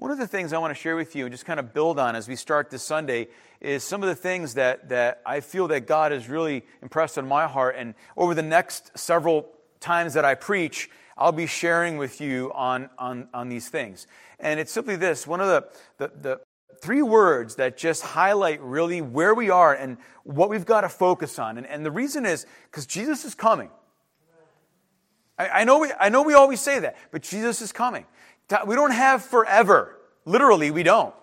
One of the things I want to share with you and just kind of build on as we start this Sunday is some of the things that, that I feel that God has really impressed on my heart. And over the next several times that I preach, I'll be sharing with you on, on, on these things. And it's simply this one of the, the, the three words that just highlight really where we are and what we've got to focus on. And, and the reason is because Jesus is coming. I, I, know we, I know we always say that, but Jesus is coming. We don't have forever. Literally, we don't.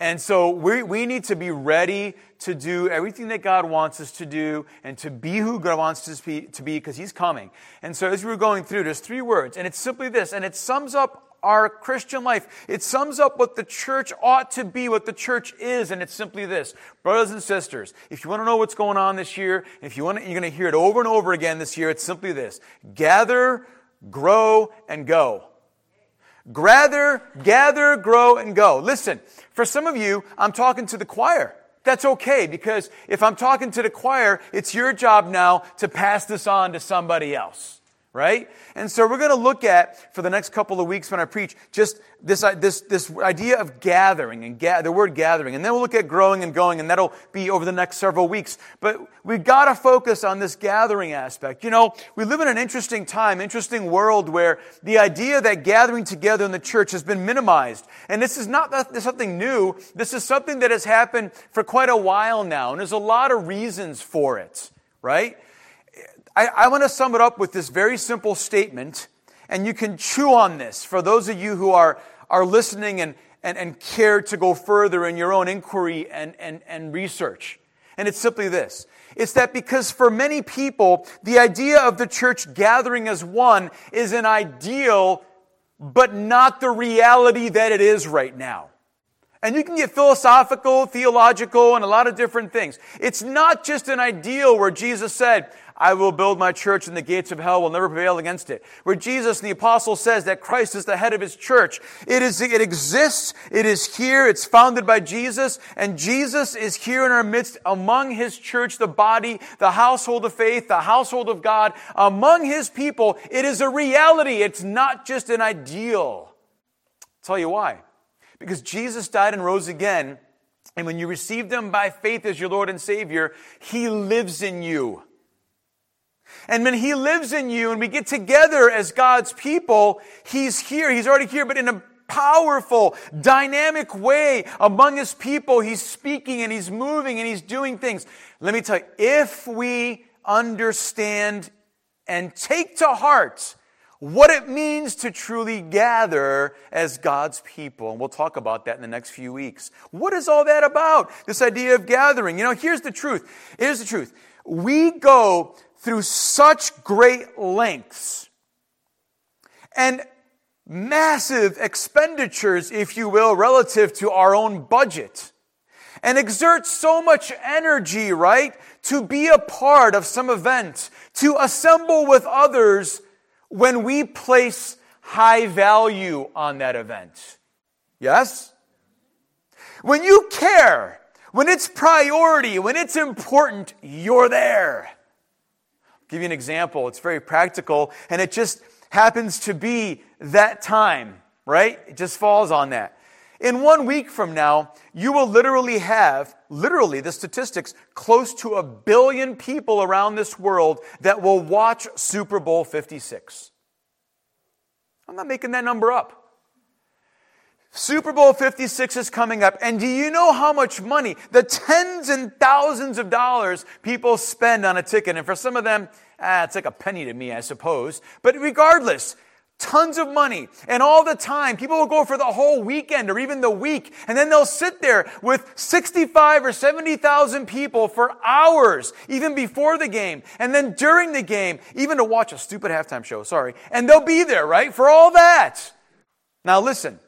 And so we, we need to be ready to do everything that God wants us to do and to be who God wants us to be because He's coming. And so as we were going through, there's three words, and it's simply this, and it sums up our Christian life. It sums up what the church ought to be, what the church is, and it's simply this. Brothers and sisters, if you want to know what's going on this year, if you want to, you're going to hear it over and over again this year, it's simply this. Gather, grow, and go. Gather, gather, grow, and go. Listen, for some of you, I'm talking to the choir. That's okay because if I'm talking to the choir, it's your job now to pass this on to somebody else right? And so we're going to look at, for the next couple of weeks when I preach, just this, uh, this, this idea of gathering and ga- the word gathering. And then we'll look at growing and going, and that'll be over the next several weeks. But we've got to focus on this gathering aspect. You know, we live in an interesting time, interesting world where the idea that gathering together in the church has been minimized. And this is not something new. This is something that has happened for quite a while now. And there's a lot of reasons for it, right? I, I want to sum it up with this very simple statement, and you can chew on this for those of you who are, are listening and, and, and care to go further in your own inquiry and, and, and research. And it's simply this. It's that because for many people, the idea of the church gathering as one is an ideal, but not the reality that it is right now. And you can get philosophical, theological, and a lot of different things. It's not just an ideal where Jesus said, I will build my church and the gates of hell will never prevail against it. Where Jesus the apostle says that Christ is the head of his church. It is, it exists. It is here. It's founded by Jesus and Jesus is here in our midst among his church, the body, the household of faith, the household of God, among his people. It is a reality. It's not just an ideal. I'll tell you why. Because Jesus died and rose again. And when you receive him by faith as your Lord and Savior, he lives in you. And when He lives in you and we get together as God's people, He's here. He's already here, but in a powerful, dynamic way among His people. He's speaking and He's moving and He's doing things. Let me tell you, if we understand and take to heart what it means to truly gather as God's people. And we'll talk about that in the next few weeks. What is all that about? This idea of gathering. You know, here's the truth. Here's the truth. We go through such great lengths and massive expenditures, if you will, relative to our own budget, and exert so much energy, right, to be a part of some event, to assemble with others when we place high value on that event. Yes? When you care, when it's priority, when it's important, you're there give you an example. It's very practical, and it just happens to be that time, right? It just falls on that. In one week from now, you will literally have, literally, the statistics, close to a billion people around this world that will watch Super Bowl 56. I'm not making that number up. Super Bowl 56 is coming up, and do you know how much money, the tens and thousands of dollars people spend on a ticket? And for some of them, ah, it's like a penny to me, I suppose. But regardless, tons of money. And all the time, people will go for the whole weekend or even the week, and then they'll sit there with 65 or 70,000 people for hours, even before the game, and then during the game, even to watch a stupid halftime show, sorry. And they'll be there, right, for all that. Now listen.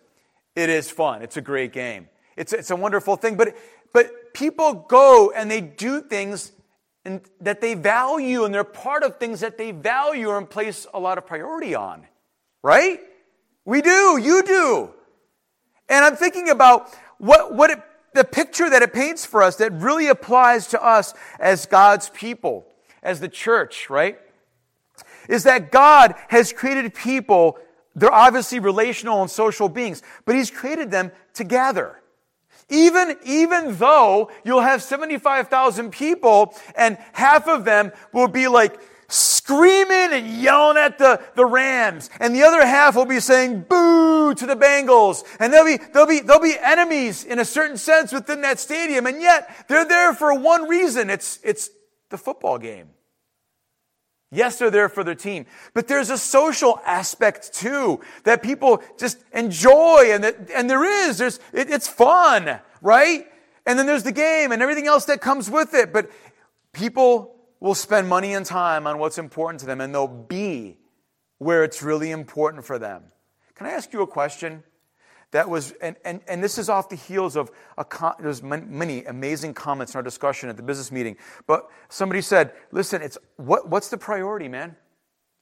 It is fun. It's a great game. It's, it's a wonderful thing. But, but people go and they do things and, that they value, and they're part of things that they value and place a lot of priority on. Right? We do. You do. And I'm thinking about what, what it, the picture that it paints for us that really applies to us as God's people, as the church, right? Is that God has created people they're obviously relational and social beings, but He's created them to gather. Even, even though you'll have 75,000 people and half of them will be like screaming and yelling at the, the Rams, and the other half will be saying boo to the Bengals, and they'll be, they'll be, they'll be enemies in a certain sense within that stadium, and yet they're there for one reason. It's, it's the football game. Yes, they're there for their team, but there's a social aspect too that people just enjoy, and that, and there is. There's, it, it's fun, right? And then there's the game and everything else that comes with it. But people will spend money and time on what's important to them, and they'll be where it's really important for them. Can I ask you a question? that was, and, and, and this is off the heels of, a, con- there's many amazing comments in our discussion at the business meeting, but somebody said, listen, it's, what, what's the priority, man?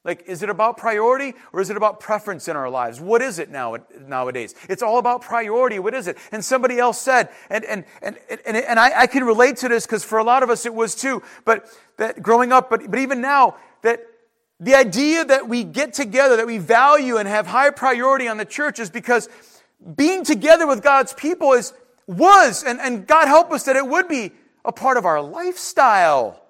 Like, is it about priority or is it about preference in our lives? What is it now, nowadays? It's all about priority. What is it? And somebody else said, and, and, and, and, and I, I can relate to this because for a lot of us it was too, but that growing up, but, but even now, that the idea that we get together, that we value and have high priority on the church is because being together with God's people is, was, and, and God help us that it would be a part of our lifestyle.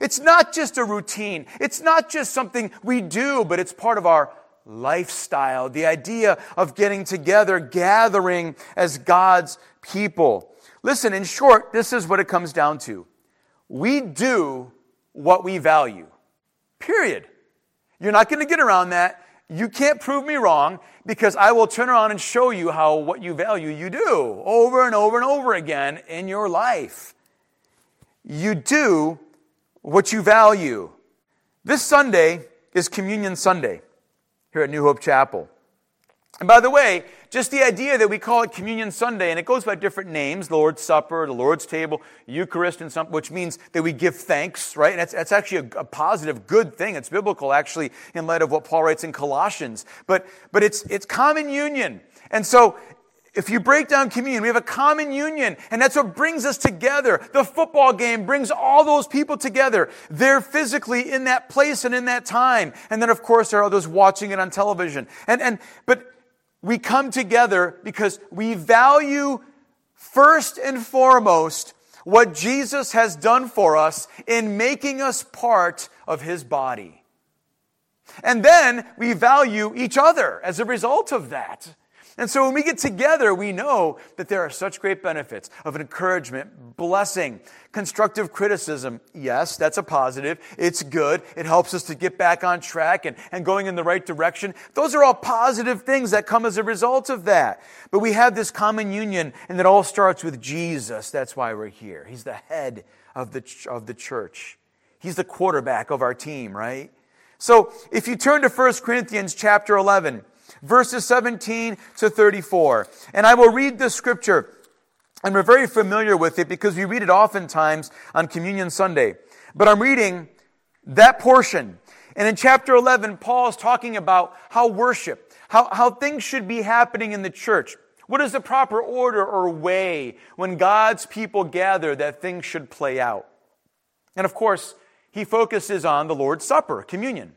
It's not just a routine. It's not just something we do, but it's part of our lifestyle. The idea of getting together, gathering as God's people. Listen, in short, this is what it comes down to. We do what we value. Period. You're not going to get around that. You can't prove me wrong because I will turn around and show you how what you value you do over and over and over again in your life. You do what you value. This Sunday is Communion Sunday here at New Hope Chapel. And by the way, just the idea that we call it Communion Sunday, and it goes by different names, Lord's Supper, the Lord's Table, Eucharist, and some, which means that we give thanks, right? And that's, that's actually a, a, positive, good thing. It's biblical, actually, in light of what Paul writes in Colossians. But, but it's, it's common union. And so, if you break down communion, we have a common union, and that's what brings us together. The football game brings all those people together. They're physically in that place and in that time. And then, of course, there are those watching it on television. And, and, but we come together because we value first and foremost what Jesus has done for us in making us part of his body. And then we value each other as a result of that. And so when we get together, we know that there are such great benefits of encouragement, blessing, constructive criticism. Yes, that's a positive. It's good. It helps us to get back on track and, and going in the right direction. Those are all positive things that come as a result of that. But we have this common union, and it all starts with Jesus. That's why we're here. He's the head of the, of the church. He's the quarterback of our team, right? So if you turn to 1 Corinthians chapter 11, verses 17 to 34. And I will read this scripture, and we're very familiar with it because we read it oftentimes on Communion Sunday. But I'm reading that portion. And in chapter 11, Paul is talking about how worship, how, how things should be happening in the church. What is the proper order or way when God's people gather that things should play out? And of course, he focuses on the Lord's Supper, communion.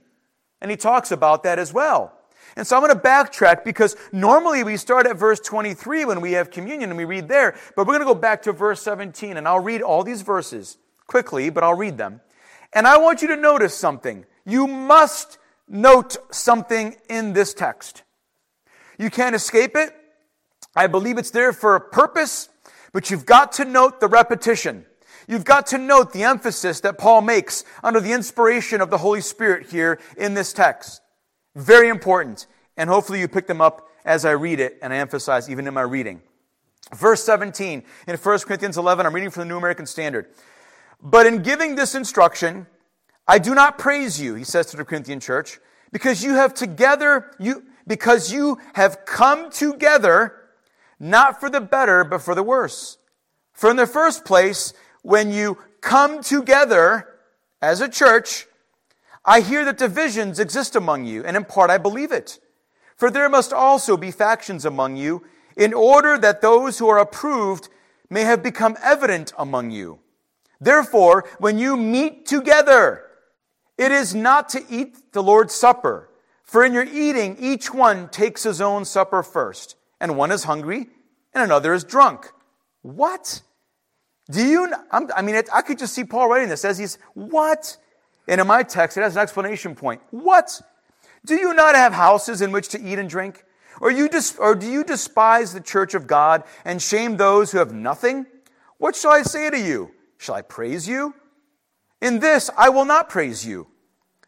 And he talks about that as well. And so I'm going to backtrack because normally we start at verse 23 when we have communion and we read there, but we're going to go back to verse 17 and I'll read all these verses quickly, but I'll read them. And I want you to notice something. You must note something in this text. You can't escape it. I believe it's there for a purpose, but you've got to note the repetition. You've got to note the emphasis that Paul makes under the inspiration of the Holy Spirit here in this text. Very important. And hopefully you pick them up as I read it and I emphasize even in my reading. Verse 17 in 1 Corinthians 11, I'm reading from the New American Standard. But in giving this instruction, I do not praise you, he says to the Corinthian church, because you have together, you, because you have come together, not for the better, but for the worse. For in the first place, when you come together as a church, I hear that divisions exist among you, and in part I believe it. For there must also be factions among you, in order that those who are approved may have become evident among you. Therefore, when you meet together, it is not to eat the Lord's Supper. For in your eating, each one takes his own supper first, and one is hungry, and another is drunk. What? Do you? I mean, I could just see Paul writing this as he's what? And in my text, it has an explanation point. What? Do you not have houses in which to eat and drink? Or, you dis- or do you despise the church of God and shame those who have nothing? What shall I say to you? Shall I praise you? In this I will not praise you.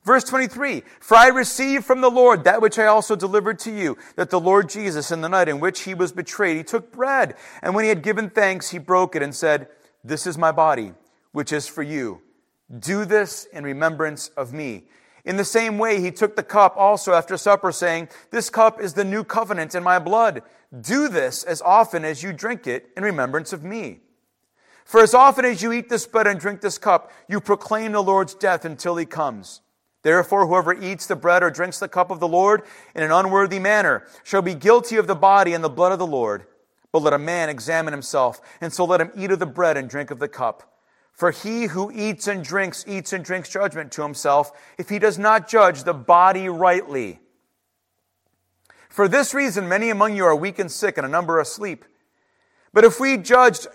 Verse 23 For I received from the Lord that which I also delivered to you, that the Lord Jesus, in the night in which he was betrayed, he took bread, and when he had given thanks, he broke it and said, This is my body, which is for you. Do this in remembrance of me. In the same way, he took the cup also after supper, saying, This cup is the new covenant in my blood. Do this as often as you drink it in remembrance of me. For as often as you eat this bread and drink this cup, you proclaim the Lord's death until he comes. Therefore, whoever eats the bread or drinks the cup of the Lord in an unworthy manner shall be guilty of the body and the blood of the Lord. But let a man examine himself, and so let him eat of the bread and drink of the cup. For he who eats and drinks, eats and drinks judgment to himself, if he does not judge the body rightly. For this reason, many among you are weak and sick, and a number asleep. But if we judged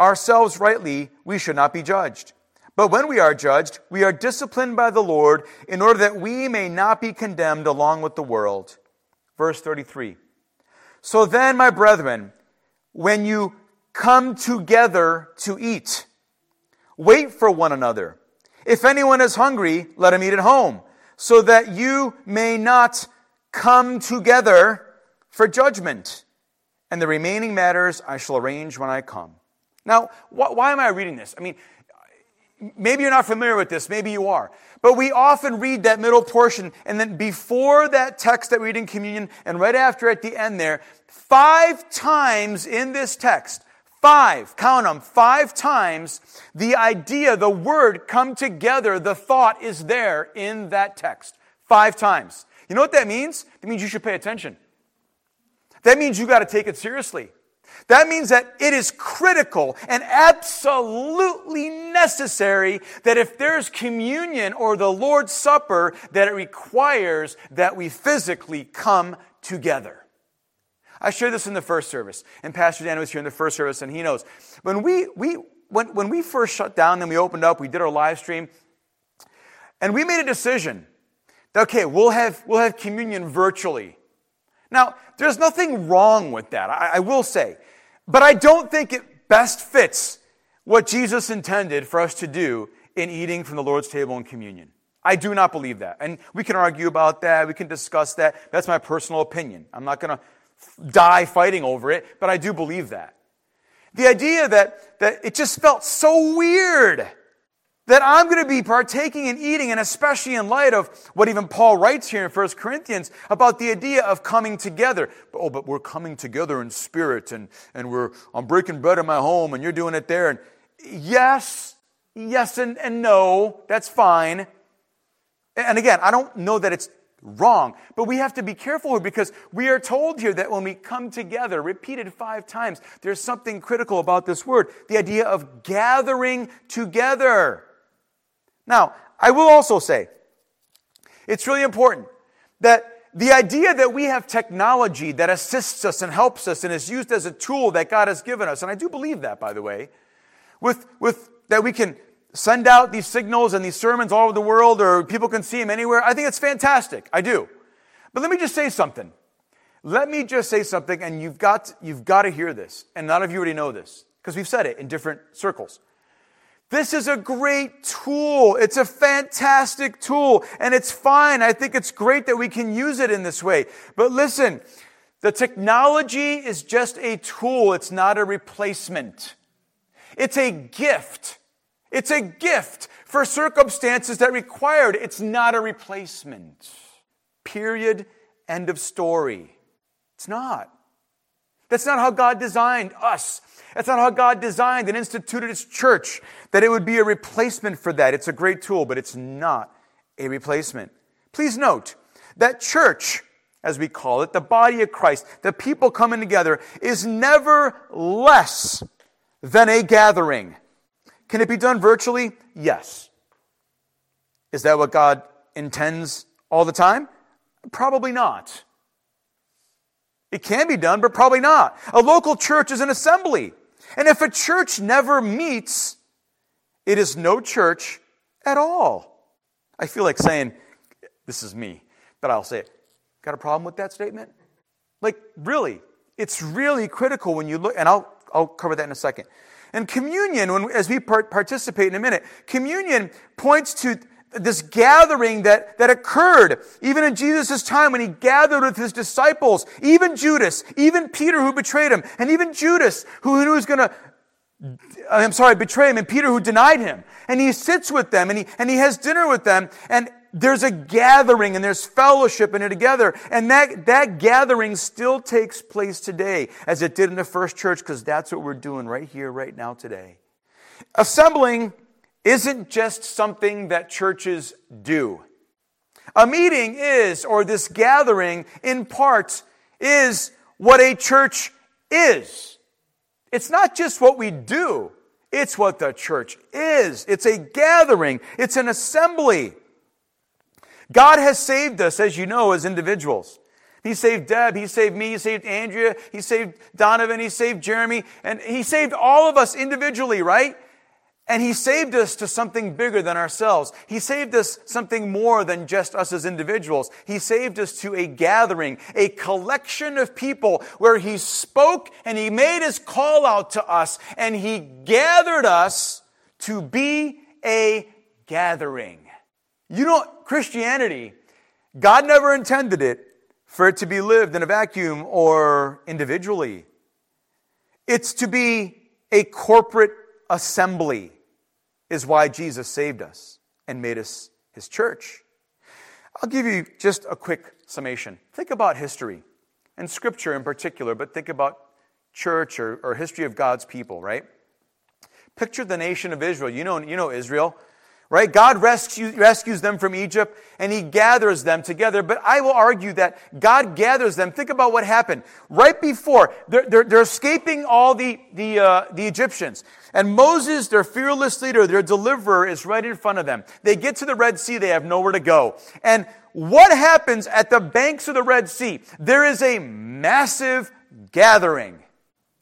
ourselves rightly, we should not be judged. But when we are judged, we are disciplined by the Lord in order that we may not be condemned along with the world. Verse 33. So then, my brethren, when you come together to eat, wait for one another. If anyone is hungry, let him eat at home, so that you may not come together for judgment. And the remaining matters I shall arrange when I come. Now, wh- why am I reading this? I mean, Maybe you're not familiar with this, maybe you are. But we often read that middle portion, and then before that text that we read in communion, and right after at the end there, five times in this text, five, count them, five times, the idea, the word come together, the thought is there in that text. Five times. You know what that means? It means you should pay attention. That means you got to take it seriously. That means that it is critical and absolutely necessary that if there's communion or the Lord's Supper, that it requires that we physically come together. I shared this in the first service, and Pastor Dan was here in the first service, and he knows. When we, we, when, when we first shut down, then we opened up, we did our live stream, and we made a decision that, okay, we'll have, we'll have communion virtually. Now, there's nothing wrong with that, I, I will say. But I don't think it best fits what Jesus intended for us to do in eating from the Lord's table and communion. I do not believe that. And we can argue about that. We can discuss that. That's my personal opinion. I'm not going to die fighting over it, but I do believe that. The idea that, that it just felt so weird that I'm going to be partaking and eating, and especially in light of what even Paul writes here in 1 Corinthians about the idea of coming together. Oh, but we're coming together in spirit, and, and we're, I'm breaking bread in my home, and you're doing it there. And yes, yes, and, and no, that's fine. And again, I don't know that it's wrong, but we have to be careful here because we are told here that when we come together, repeated five times, there's something critical about this word the idea of gathering together. Now, I will also say, it's really important that the idea that we have technology that assists us and helps us and is used as a tool that God has given us, and I do believe that, by the way, with, with that we can send out these signals and these sermons all over the world or people can see them anywhere. I think it's fantastic. I do. But let me just say something. Let me just say something, and you've got, you've got to hear this. And none of you already know this because we've said it in different circles. This is a great tool. It's a fantastic tool and it's fine. I think it's great that we can use it in this way. But listen, the technology is just a tool. It's not a replacement. It's a gift. It's a gift for circumstances that required. It's not a replacement. Period. End of story. It's not. That's not how God designed us. That's not how God designed and instituted His church, that it would be a replacement for that. It's a great tool, but it's not a replacement. Please note that church, as we call it, the body of Christ, the people coming together, is never less than a gathering. Can it be done virtually? Yes. Is that what God intends all the time? Probably not. It can be done, but probably not. A local church is an assembly. And if a church never meets, it is no church at all. I feel like saying, this is me, but I'll say it. Got a problem with that statement? Like, really, it's really critical when you look, and I'll, I'll cover that in a second. And communion, when, as we participate in a minute, communion points to this gathering that, that occurred even in Jesus' time when he gathered with his disciples, even Judas, even Peter who betrayed him, and even Judas who knew was going to, I'm sorry, betray him, and Peter who denied him. And he sits with them and he, and he has dinner with them, and there's a gathering and there's fellowship in it together. And that, that gathering still takes place today as it did in the first church because that's what we're doing right here, right now, today. Assembling isn't just something that churches do. A meeting is, or this gathering in part, is what a church is. It's not just what we do, it's what the church is. It's a gathering, it's an assembly. God has saved us, as you know, as individuals. He saved Deb, He saved me, He saved Andrea, He saved Donovan, He saved Jeremy, and He saved all of us individually, right? And He saved us to something bigger than ourselves. He saved us something more than just us as individuals. He saved us to a gathering, a collection of people where He spoke and He made His call out to us and He gathered us to be a gathering. You know, Christianity, God never intended it for it to be lived in a vacuum or individually. It's to be a corporate assembly is why Jesus saved us and made us his church. I'll give you just a quick summation. Think about history and scripture in particular, but think about church or, or history of God's people, right? Picture the nation of Israel. You know, you know Israel right? God rescues, rescues them from Egypt and he gathers them together. But I will argue that God gathers them. Think about what happened right before. They're, they're, they're escaping all the, the, uh, the Egyptians. And Moses, their fearless leader, their deliverer, is right in front of them. They get to the Red Sea. They have nowhere to go. And what happens at the banks of the Red Sea? There is a massive gathering,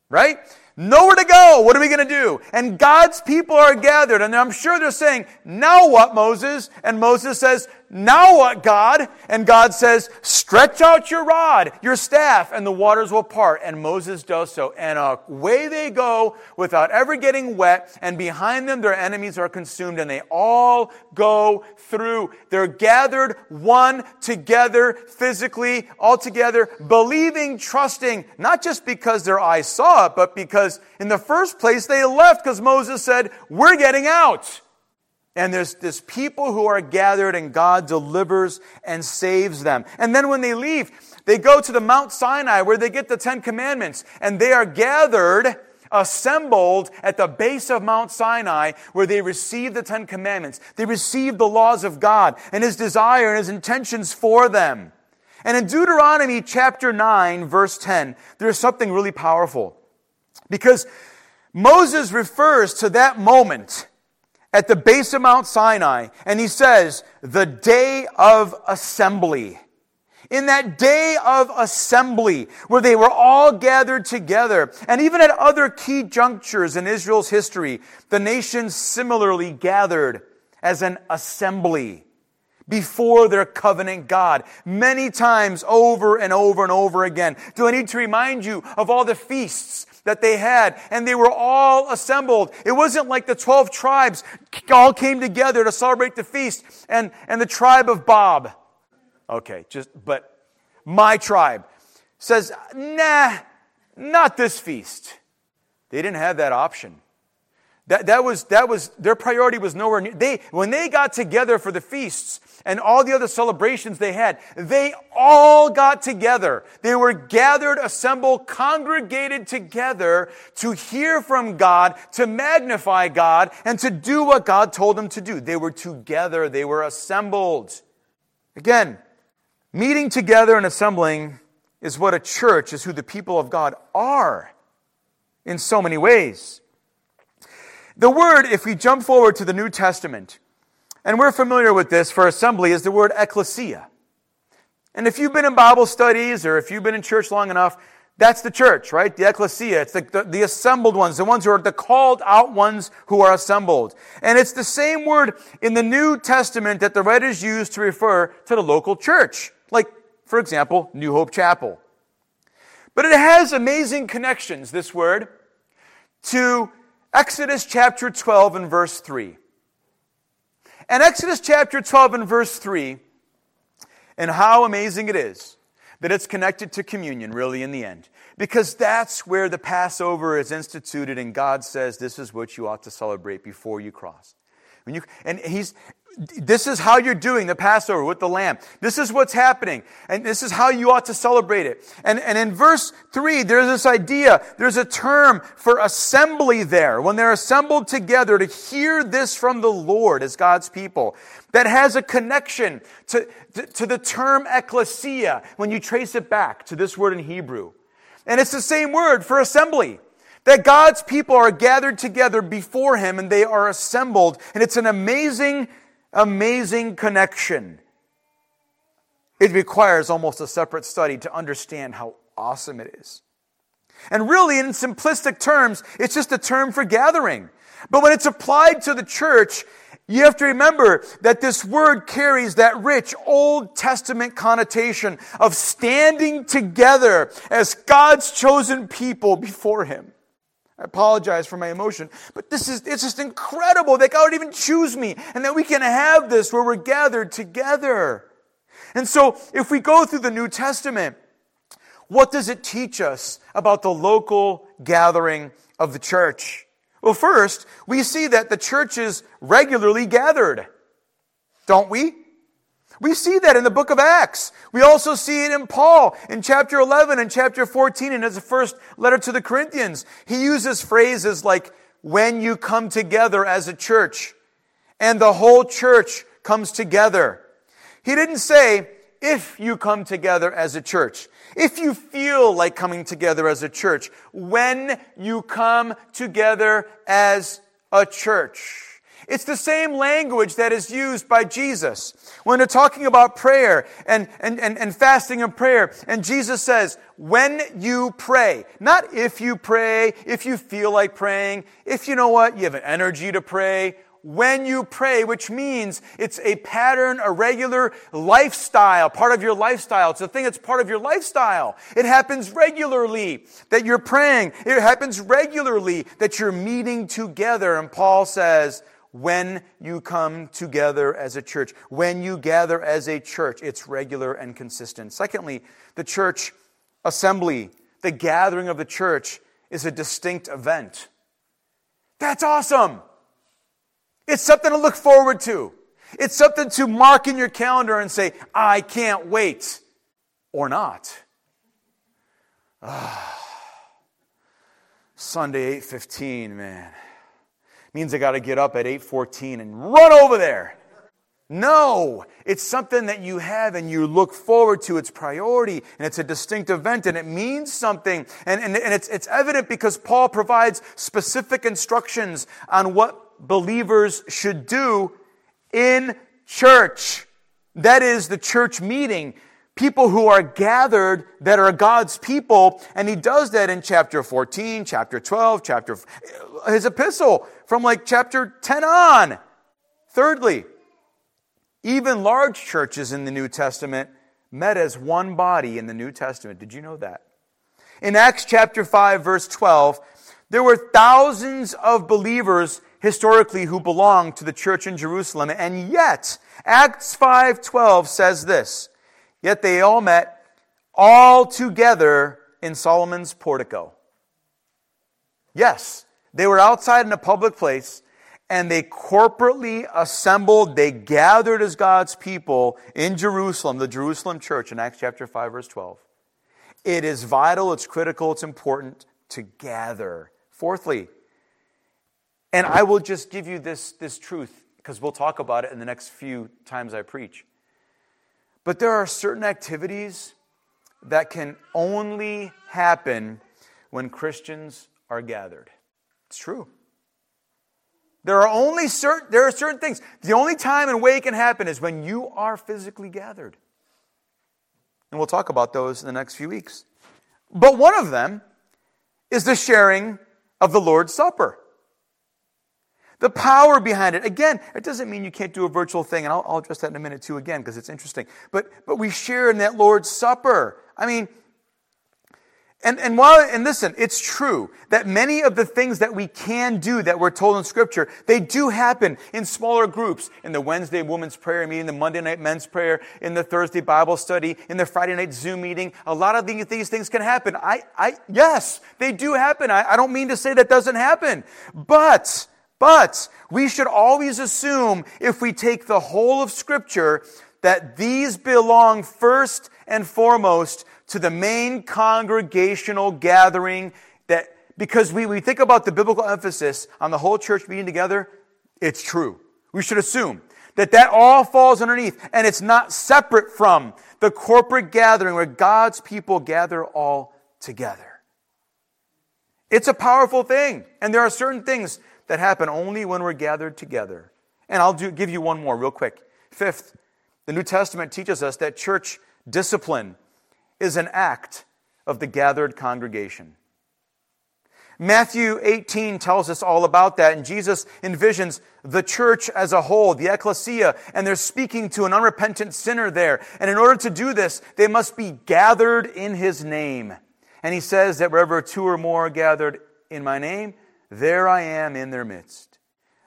right? Nowhere to go. What are we going to do? And God's people are gathered, and I'm sure they're saying, Now what, Moses? And Moses says, now what, God? And God says, Stretch out your rod, your staff, and the waters will part. And Moses does so. And away they go without ever getting wet. And behind them, their enemies are consumed. And they all go through. They're gathered one together, physically, all together, believing, trusting, not just because their eyes saw it, but because in the first place they left because Moses said, We're getting out. And there's this people who are gathered and God delivers and saves them. And then when they leave, they go to the Mount Sinai where they get the Ten Commandments and they are gathered, assembled at the base of Mount Sinai where they receive the Ten Commandments. They receive the laws of God and His desire and His intentions for them. And in Deuteronomy chapter 9 verse 10, there's something really powerful because Moses refers to that moment at the base of Mount Sinai, and he says, the day of assembly. In that day of assembly, where they were all gathered together, and even at other key junctures in Israel's history, the nations similarly gathered as an assembly before their covenant God. Many times over and over and over again. Do I need to remind you of all the feasts that they had, and they were all assembled. It wasn't like the 12 tribes all came together to celebrate the feast, and, and the tribe of Bob. Okay, just, but my tribe says, nah, not this feast. They didn't have that option. That, that was, that was, their priority was nowhere near. They, when they got together for the feasts, and all the other celebrations they had, they all got together. They were gathered, assembled, congregated together to hear from God, to magnify God, and to do what God told them to do. They were together, they were assembled. Again, meeting together and assembling is what a church is who the people of God are in so many ways. The word, if we jump forward to the New Testament, and we're familiar with this for assembly is the word ecclesia. And if you've been in Bible studies or if you've been in church long enough, that's the church, right? The ecclesia. It's the, the, the, assembled ones, the ones who are the called out ones who are assembled. And it's the same word in the New Testament that the writers use to refer to the local church. Like, for example, New Hope Chapel. But it has amazing connections, this word, to Exodus chapter 12 and verse 3. And Exodus chapter 12 and verse 3, and how amazing it is that it's connected to communion, really, in the end. Because that's where the Passover is instituted, and God says this is what you ought to celebrate before you cross. You, and he's, this is how you're doing the Passover with the lamb. This is what's happening. And this is how you ought to celebrate it. And, and in verse 3, there's this idea, there's a term for assembly there. When they're assembled together to hear this from the Lord as God's people, that has a connection to, to, to the term ecclesia when you trace it back to this word in Hebrew. And it's the same word for assembly. That God's people are gathered together before Him and they are assembled. And it's an amazing amazing connection. It requires almost a separate study to understand how awesome it is. And really, in simplistic terms, it's just a term for gathering. But when it's applied to the church, you have to remember that this word carries that rich Old Testament connotation of standing together as God's chosen people before Him. I apologize for my emotion, but this is, it's just incredible that God would even choose me and that we can have this where we're gathered together. And so, if we go through the New Testament, what does it teach us about the local gathering of the church? Well, first, we see that the church is regularly gathered, don't we? We see that in the book of Acts. We also see it in Paul in chapter 11 and chapter 14 in his first letter to the Corinthians. He uses phrases like, when you come together as a church, and the whole church comes together. He didn't say, if you come together as a church, if you feel like coming together as a church, when you come together as a church. It's the same language that is used by Jesus when they're talking about prayer and, and, and, and fasting and prayer. And Jesus says, when you pray, not if you pray, if you feel like praying, if you know what, you have an energy to pray, when you pray, which means it's a pattern, a regular lifestyle, part of your lifestyle. It's a thing that's part of your lifestyle. It happens regularly that you're praying. It happens regularly that you're meeting together. And Paul says, when you come together as a church. When you gather as a church, it's regular and consistent. Secondly, the church assembly, the gathering of the church, is a distinct event. That's awesome. It's something to look forward to. It's something to mark in your calendar and say, I can't wait. Or not. Ah. Sunday 8:15, man means I got to get up at 8:14 and run over there. No, it's something that you have and you look forward to. It's priority and it's a distinct event and it means something. And, and, and it's, it's evident because Paul provides specific instructions on what believers should do in church. That is the church meeting people who are gathered that are God's people. And he does that in chapter 14, chapter 12, chapter, his epistle from like chapter 10 on. Thirdly, even large churches in the New Testament met as one body in the New Testament. Did you know that? In Acts chapter 5, verse 12, there were thousands of believers historically who belonged to the church in Jerusalem, and yet Acts 5:12 says this, Yet they all met all together in Solomon's portico. Yes, they were outside in a public place and they corporately assembled, they gathered as God's people in Jerusalem, the Jerusalem church in Acts chapter 5 verse 12. It is vital, it's critical, it's important to gather. Fourthly, and I will just give you this, this truth because we'll talk about it in the next few times I preach. But there are certain activities that can only happen when Christians are gathered. It's true. There are only certain there are certain things. The only time and way it can happen is when you are physically gathered. And we'll talk about those in the next few weeks. But one of them is the sharing of the Lord's Supper. The power behind it. Again, it doesn't mean you can't do a virtual thing, and I'll, I'll address that in a minute too again because it's interesting. But, but we share in that Lord's Supper. I mean, and, and while, and listen, it's true that many of the things that we can do that we're told in scripture, they do happen in smaller groups. In the Wednesday women's prayer meeting, the Monday night men's prayer, in the Thursday Bible study, in the Friday night Zoom meeting. A lot of these, these things can happen. I, I, yes, they do happen. I, I don't mean to say that doesn't happen. But, but, we should always assume if we take the whole of scripture that these belong first and foremost to the main congregational gathering that, because we, we think about the biblical emphasis on the whole church being together, it's true. We should assume that that all falls underneath and it's not separate from the corporate gathering where God's people gather all together. It's a powerful thing. And there are certain things that happen only when we're gathered together. And I'll do, give you one more real quick. Fifth, the New Testament teaches us that church discipline is an act of the gathered congregation. Matthew 18 tells us all about that, and Jesus envisions the church as a whole, the ecclesia, and they're speaking to an unrepentant sinner there. And in order to do this, they must be gathered in his name. And he says that wherever two or more are gathered in my name, there I am in their midst.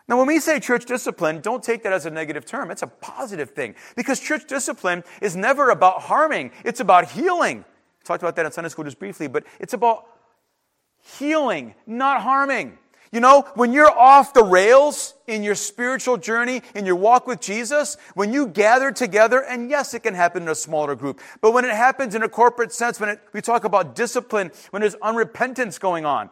Now, when we say church discipline, don't take that as a negative term. It's a positive thing because church discipline is never about harming, it's about healing. I talked about that in Sunday school just briefly, but it's about healing, not harming. You know, when you're off the rails in your spiritual journey, in your walk with Jesus, when you gather together, and yes, it can happen in a smaller group, but when it happens in a corporate sense, when it, we talk about discipline, when there's unrepentance going on,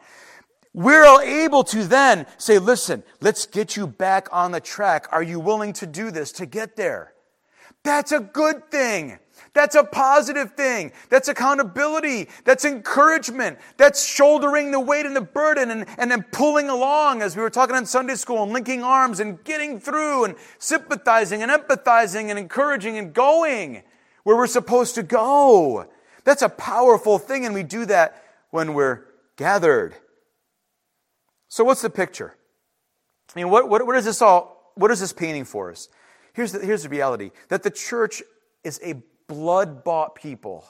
we're all able to then say, listen, let's get you back on the track. Are you willing to do this to get there? That's a good thing. That's a positive thing. That's accountability. That's encouragement. That's shouldering the weight and the burden and, and then pulling along as we were talking on Sunday school and linking arms and getting through and sympathizing and empathizing and encouraging and going where we're supposed to go. That's a powerful thing and we do that when we're gathered. So, what's the picture? I mean, what, what, what is this all, what is this painting for us? Here's the, here's the reality that the church is a blood bought people.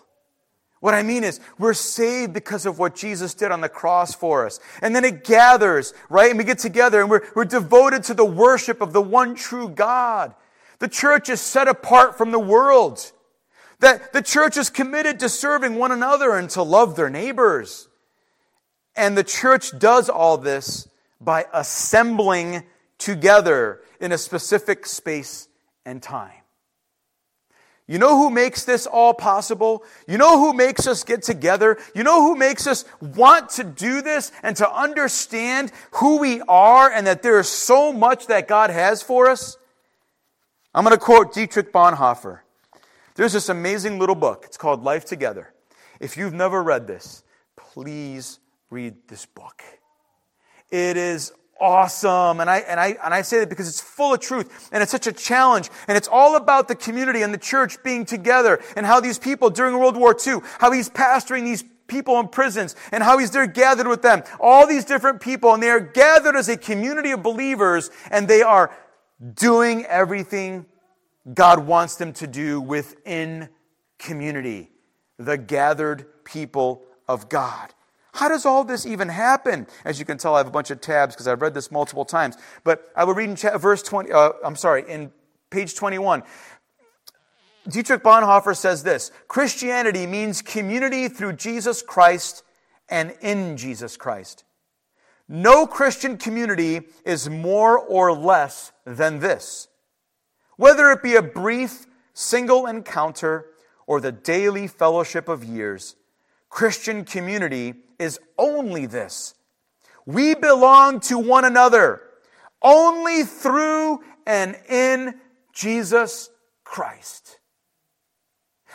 What I mean is, we're saved because of what Jesus did on the cross for us. And then it gathers, right? And we get together and we're, we're devoted to the worship of the one true God. The church is set apart from the world. That the church is committed to serving one another and to love their neighbors. And the church does all this by assembling together in a specific space and time. You know who makes this all possible? You know who makes us get together? You know who makes us want to do this and to understand who we are and that there is so much that God has for us? I'm going to quote Dietrich Bonhoeffer. There's this amazing little book. It's called Life Together. If you've never read this, please read this book. It is awesome. And I, and, I, and I say that because it's full of truth and it's such a challenge. And it's all about the community and the church being together and how these people during World War II, how he's pastoring these people in prisons and how he's there gathered with them. All these different people and they are gathered as a community of believers and they are doing everything God wants them to do within community. The gathered people of God. How does all this even happen? As you can tell, I have a bunch of tabs because I've read this multiple times. But I will read in verse 20, uh, I'm sorry, in page 21. Dietrich Bonhoeffer says this Christianity means community through Jesus Christ and in Jesus Christ. No Christian community is more or less than this. Whether it be a brief single encounter or the daily fellowship of years, Christian community is only this we belong to one another only through and in Jesus Christ.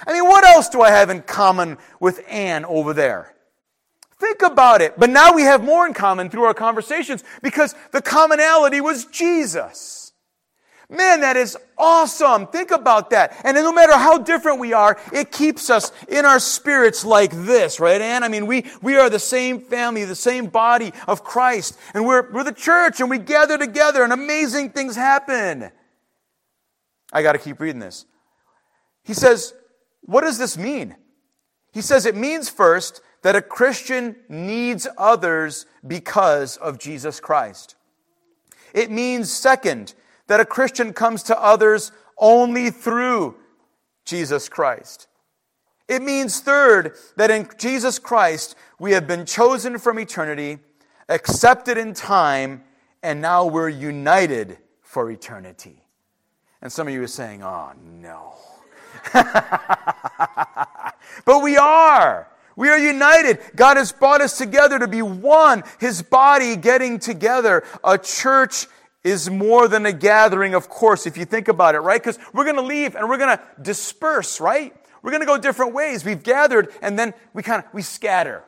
I mean, what else do I have in common with Anne over there? Think about it. But now we have more in common through our conversations because the commonality was Jesus. Man, that is awesome. Think about that. And no matter how different we are, it keeps us in our spirits like this, right, Ann? I mean, we, we are the same family, the same body of Christ. And we're, we're the church and we gather together and amazing things happen. I got to keep reading this. He says, what does this mean? He says it means first that a Christian needs others because of Jesus Christ. It means second, that a Christian comes to others only through Jesus Christ. It means, third, that in Jesus Christ we have been chosen from eternity, accepted in time, and now we're united for eternity. And some of you are saying, oh no. but we are. We are united. God has brought us together to be one, His body getting together, a church is more than a gathering, of course, if you think about it, right? Because we're going to leave and we're going to disperse, right? We're going to go different ways. We've gathered and then we kind of, we scatter.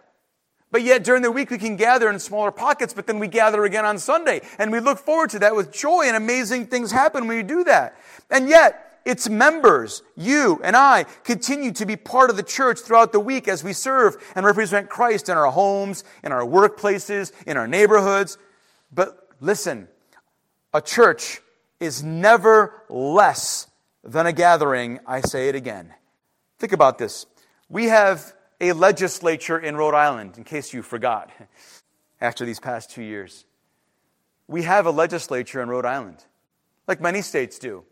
But yet during the week we can gather in smaller pockets, but then we gather again on Sunday. And we look forward to that with joy and amazing things happen when you do that. And yet, its members, you and I, continue to be part of the church throughout the week as we serve and represent Christ in our homes, in our workplaces, in our neighborhoods. But listen, a church is never less than a gathering. I say it again. Think about this. We have a legislature in Rhode Island, in case you forgot, after these past two years. We have a legislature in Rhode Island, like many states do.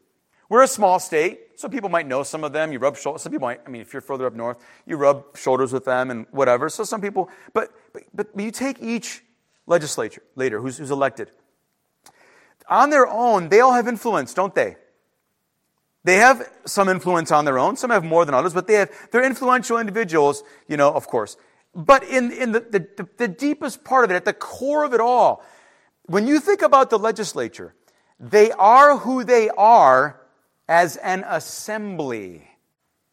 We're a small state. so people might know some of them. You rub shoulders. Some people might, I mean, if you're further up north, you rub shoulders with them and whatever. So some people, but, but, but you take each legislature later who's, who's elected on their own, they all have influence, don't they? They have some influence on their own. Some have more than others, but they have, they're influential individuals, you know, of course. But in, in the, the, the deepest part of it, at the core of it all, when you think about the legislature, they are who they are as an assembly.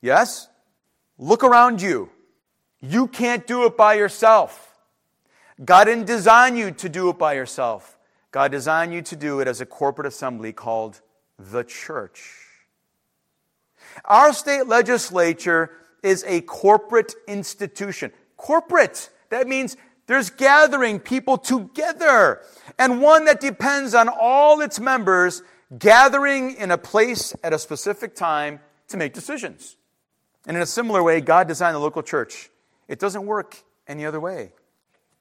Yes? Look around you. You can't do it by yourself. God didn't design you to do it by yourself. God designed you to do it as a corporate assembly called the church. Our state legislature is a corporate institution. Corporate, that means there's gathering people together, and one that depends on all its members gathering in a place at a specific time to make decisions. And in a similar way, God designed the local church. It doesn't work any other way.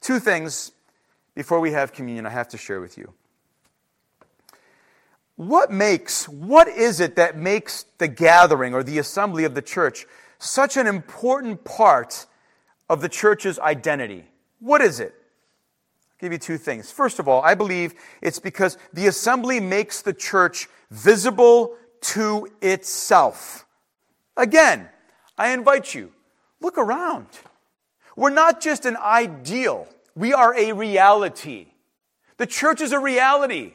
Two things before we have communion, I have to share with you. What makes, what is it that makes the gathering or the assembly of the church such an important part of the church's identity? What is it? I'll give you two things. First of all, I believe it's because the assembly makes the church visible to itself. Again, I invite you, look around. We're not just an ideal. We are a reality. The church is a reality,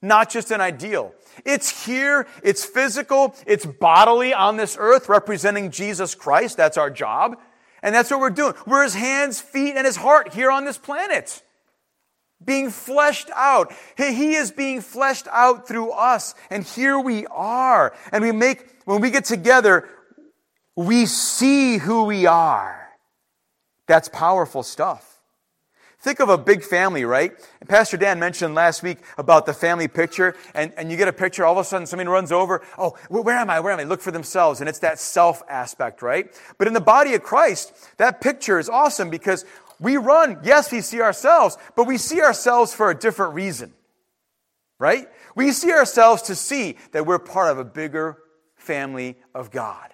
not just an ideal. It's here, it's physical, it's bodily on this earth, representing Jesus Christ. That's our job. And that's what we're doing. We're his hands, feet, and his heart here on this planet. Being fleshed out. He is being fleshed out through us. And here we are. And we make, when we get together, we see who we are. That's powerful stuff. Think of a big family, right? And Pastor Dan mentioned last week about the family picture, and, and you get a picture, all of a sudden somebody runs over, oh, where am I? Where am I? Look for themselves. And it's that self aspect, right? But in the body of Christ, that picture is awesome because we run, yes, we see ourselves, but we see ourselves for a different reason, right? We see ourselves to see that we're part of a bigger family of God.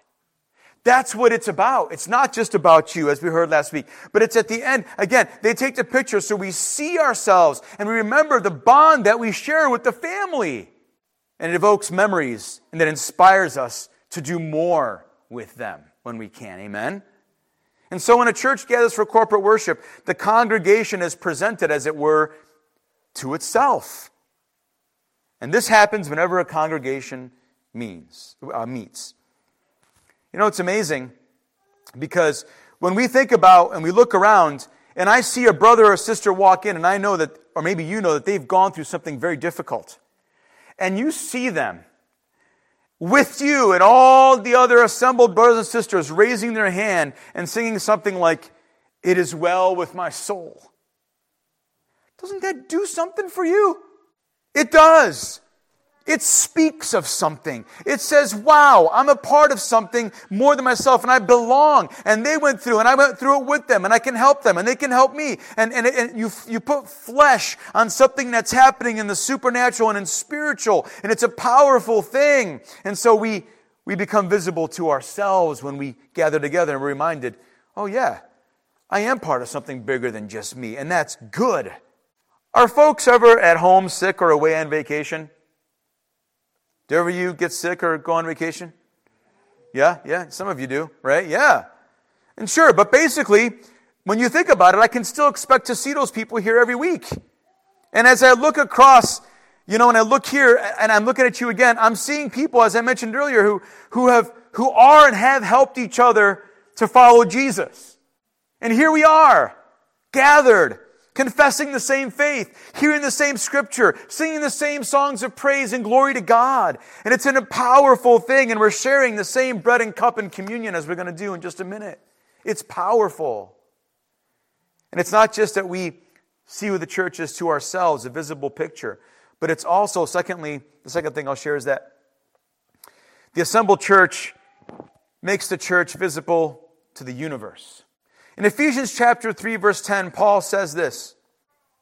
That's what it's about. It's not just about you, as we heard last week, but it's at the end. Again, they take the picture so we see ourselves and we remember the bond that we share with the family. And it evokes memories and that inspires us to do more with them when we can. Amen? And so when a church gathers for corporate worship, the congregation is presented, as it were, to itself. And this happens whenever a congregation means, uh, meets. You know, it's amazing because when we think about and we look around and I see a brother or sister walk in and I know that, or maybe you know that they've gone through something very difficult. and you see them with you and all the other assembled brothers and sisters raising their hand and singing something like, It is well with my soul. Doesn't that do something for you? It does. It speaks of something. It says, wow, I'm a part of something more than myself and I belong. And they went through and I went through it with them and I can help them and they can help me. And, and, and you, you put flesh on something that's happening in the supernatural and in spiritual. And it's a powerful thing. And so we, we become visible to ourselves when we gather together and we're reminded, oh yeah, I am part of something bigger than just me. And that's good. Are folks ever at home sick or away on vacation? Do ever you get sick or go on vacation? Yeah, yeah, some of you do, right? Yeah. And sure, but basically, when you think about it, I can still expect to see those people here every week. And as I look across, you know, and I look here and I'm looking at you again, I'm seeing people, as I mentioned earlier, who, who have, who are and have helped each other to follow Jesus. And here we are, gathered, confessing the same faith, hearing the same scripture, singing the same songs of praise and glory to God. And it's a powerful thing, and we're sharing the same bread and cup and communion as we're going to do in just a minute. It's powerful. And it's not just that we see who the church is to ourselves, a visible picture, but it's also, secondly, the second thing I'll share is that the assembled church makes the church visible to the universe. In Ephesians chapter 3 verse 10, Paul says this.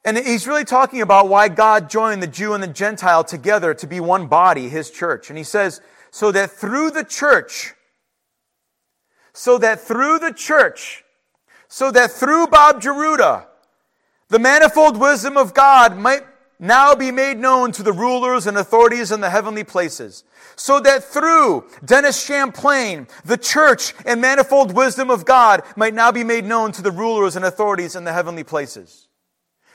And he's really talking about why God joined the Jew and the Gentile together to be one body, his church. And he says, so that through the church, so that through the church, so that through Bob Jaruda, the manifold wisdom of God might now be made known to the rulers and authorities in the heavenly places, so that through Dennis Champlain, the church and manifold wisdom of God might now be made known to the rulers and authorities in the heavenly places.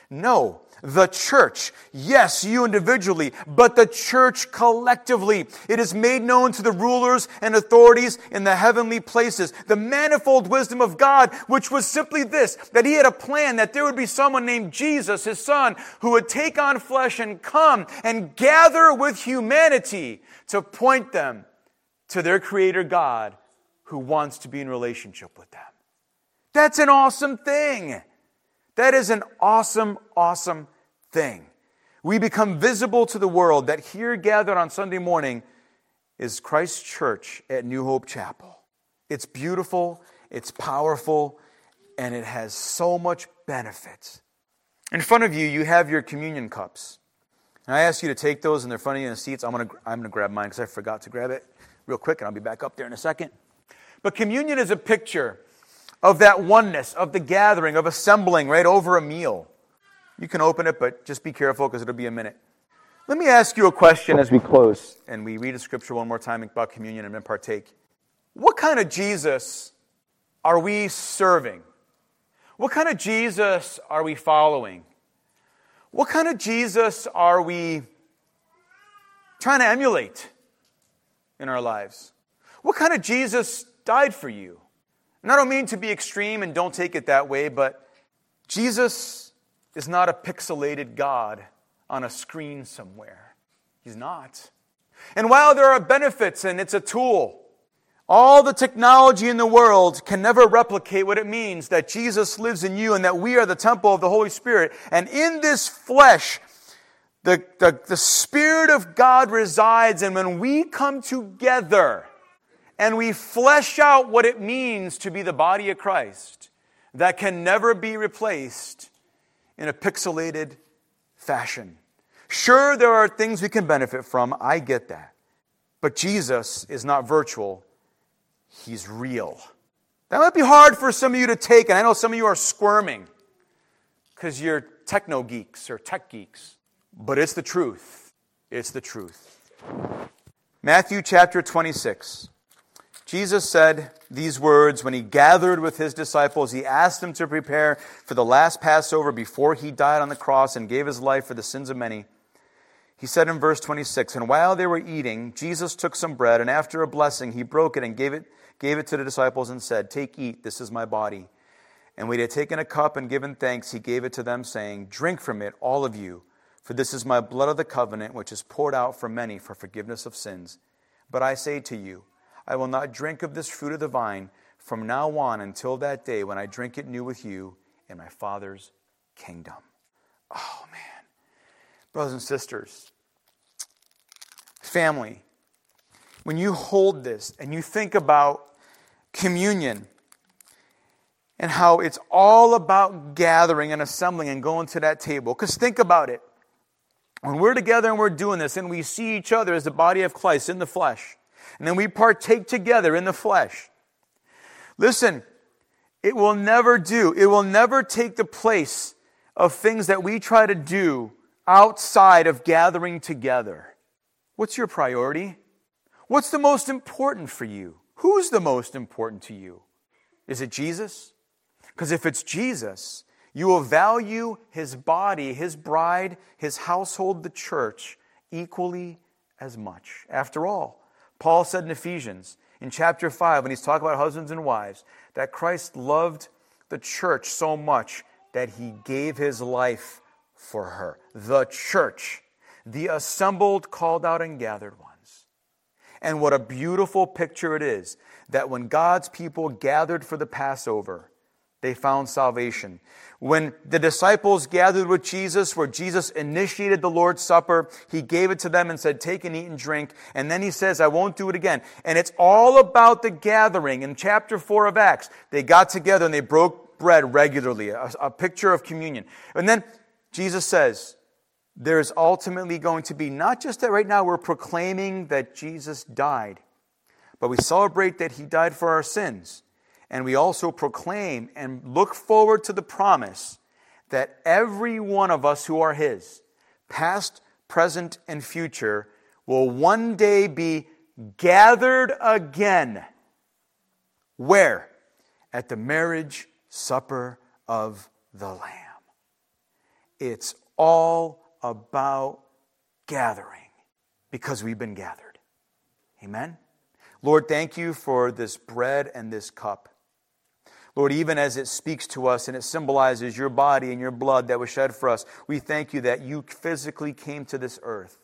No, the church. Yes, you individually, but the church collectively. It is made known to the rulers and authorities in the heavenly places. The manifold wisdom of God, which was simply this, that he had a plan that there would be someone named Jesus, his son, who would take on flesh and come and gather with humanity to point them to their creator God who wants to be in relationship with them. That's an awesome thing. That is an awesome, awesome thing. We become visible to the world that here gathered on Sunday morning is Christ's church at New Hope Chapel. It's beautiful, it's powerful, and it has so much benefit. In front of you, you have your communion cups. And I ask you to take those front of you in the seats. I'm going to, I'm to grab mine because I forgot to grab it real quick, and I'll be back up there in a second. But communion is a picture of that oneness, of the gathering, of assembling right over a meal. You can open it, but just be careful because it'll be a minute. Let me ask you a question as we close and we read a scripture one more time about communion and then partake. What kind of Jesus are we serving? What kind of Jesus are we following? What kind of Jesus are we trying to emulate in our lives? What kind of Jesus died for you? And I don't mean to be extreme and don't take it that way, but Jesus is not a pixelated God on a screen somewhere. He's not. And while there are benefits and it's a tool, all the technology in the world can never replicate what it means that Jesus lives in you and that we are the temple of the Holy Spirit. And in this flesh, the, the, the Spirit of God resides. And when we come together, and we flesh out what it means to be the body of Christ that can never be replaced in a pixelated fashion. Sure, there are things we can benefit from. I get that. But Jesus is not virtual, He's real. That might be hard for some of you to take, and I know some of you are squirming because you're techno geeks or tech geeks. But it's the truth. It's the truth. Matthew chapter 26. Jesus said these words when he gathered with his disciples. He asked them to prepare for the last Passover before he died on the cross and gave his life for the sins of many. He said in verse 26, And while they were eating, Jesus took some bread, and after a blessing, he broke it and gave it, gave it to the disciples and said, Take, eat, this is my body. And when he had taken a cup and given thanks, he gave it to them, saying, Drink from it, all of you. For this is my blood of the covenant, which is poured out for many for forgiveness of sins. But I say to you, I will not drink of this fruit of the vine from now on until that day when I drink it new with you in my Father's kingdom. Oh, man. Brothers and sisters, family, when you hold this and you think about communion and how it's all about gathering and assembling and going to that table, because think about it. When we're together and we're doing this and we see each other as the body of Christ in the flesh, and then we partake together in the flesh, listen, it will never do, it will never take the place of things that we try to do outside of gathering together. What's your priority? What's the most important for you? Who's the most important to you? Is it Jesus? Because if it's Jesus, you will value his body, his bride, his household, the church, equally as much. After all, Paul said in Ephesians, in chapter 5, when he's talking about husbands and wives, that Christ loved the church so much that he gave his life for her. The church, the assembled, called out, and gathered ones. And what a beautiful picture it is that when God's people gathered for the Passover, they found salvation. When the disciples gathered with Jesus, where Jesus initiated the Lord's Supper, he gave it to them and said, Take and eat and drink. And then he says, I won't do it again. And it's all about the gathering. In chapter 4 of Acts, they got together and they broke bread regularly, a, a picture of communion. And then Jesus says, There's ultimately going to be not just that right now we're proclaiming that Jesus died, but we celebrate that he died for our sins. And we also proclaim and look forward to the promise that every one of us who are His, past, present, and future, will one day be gathered again. Where? At the marriage supper of the Lamb. It's all about gathering because we've been gathered. Amen? Lord, thank you for this bread and this cup. Lord, even as it speaks to us and it symbolizes your body and your blood that was shed for us, we thank you that you physically came to this earth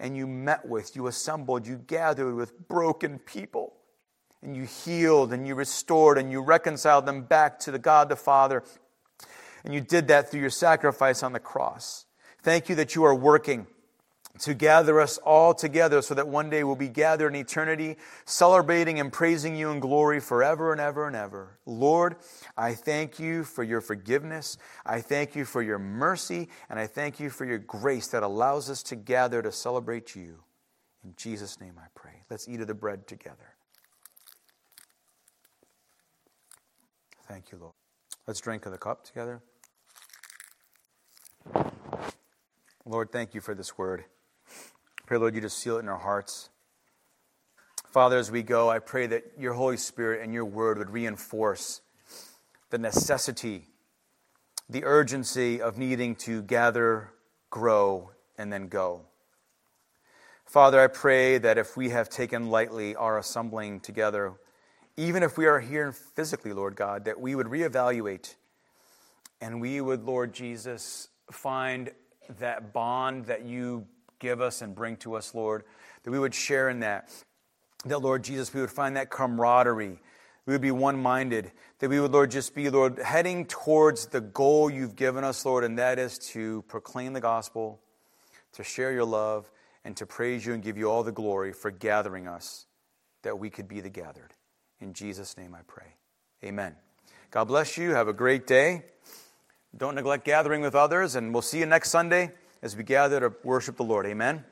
and you met with, you assembled, you gathered with broken people and you healed and you restored and you reconciled them back to the God the Father. And you did that through your sacrifice on the cross. Thank you that you are working to gather us all together so that one day we'll be gathered in eternity, celebrating and praising you in glory forever and ever and ever. Lord, I thank you for your forgiveness. I thank you for your mercy, and I thank you for your grace that allows us to gather to celebrate you. In Jesus' name I pray. Let's eat of the bread together. Thank you, Lord. Let's drink of the cup together. Lord, thank you for this word. Pray, Lord, you just seal it in our hearts. Father, as we go, I pray that your Holy Spirit and your word would reinforce the necessity, the urgency of needing to gather, grow, and then go. Father, I pray that if we have taken lightly our assembling together, even if we are here physically, Lord God, that we would reevaluate and we would, Lord Jesus, find that bond that you give us and bring to us, Lord, that we would share in that. That, Lord Jesus, we would find that camaraderie. We would be one minded. That we would, Lord, just be, Lord, heading towards the goal you've given us, Lord, and that is to proclaim the gospel, to share your love, and to praise you and give you all the glory for gathering us that we could be the gathered. In Jesus' name I pray. Amen. God bless you. Have a great day. Don't neglect gathering with others, and we'll see you next Sunday as we gather to worship the Lord. Amen.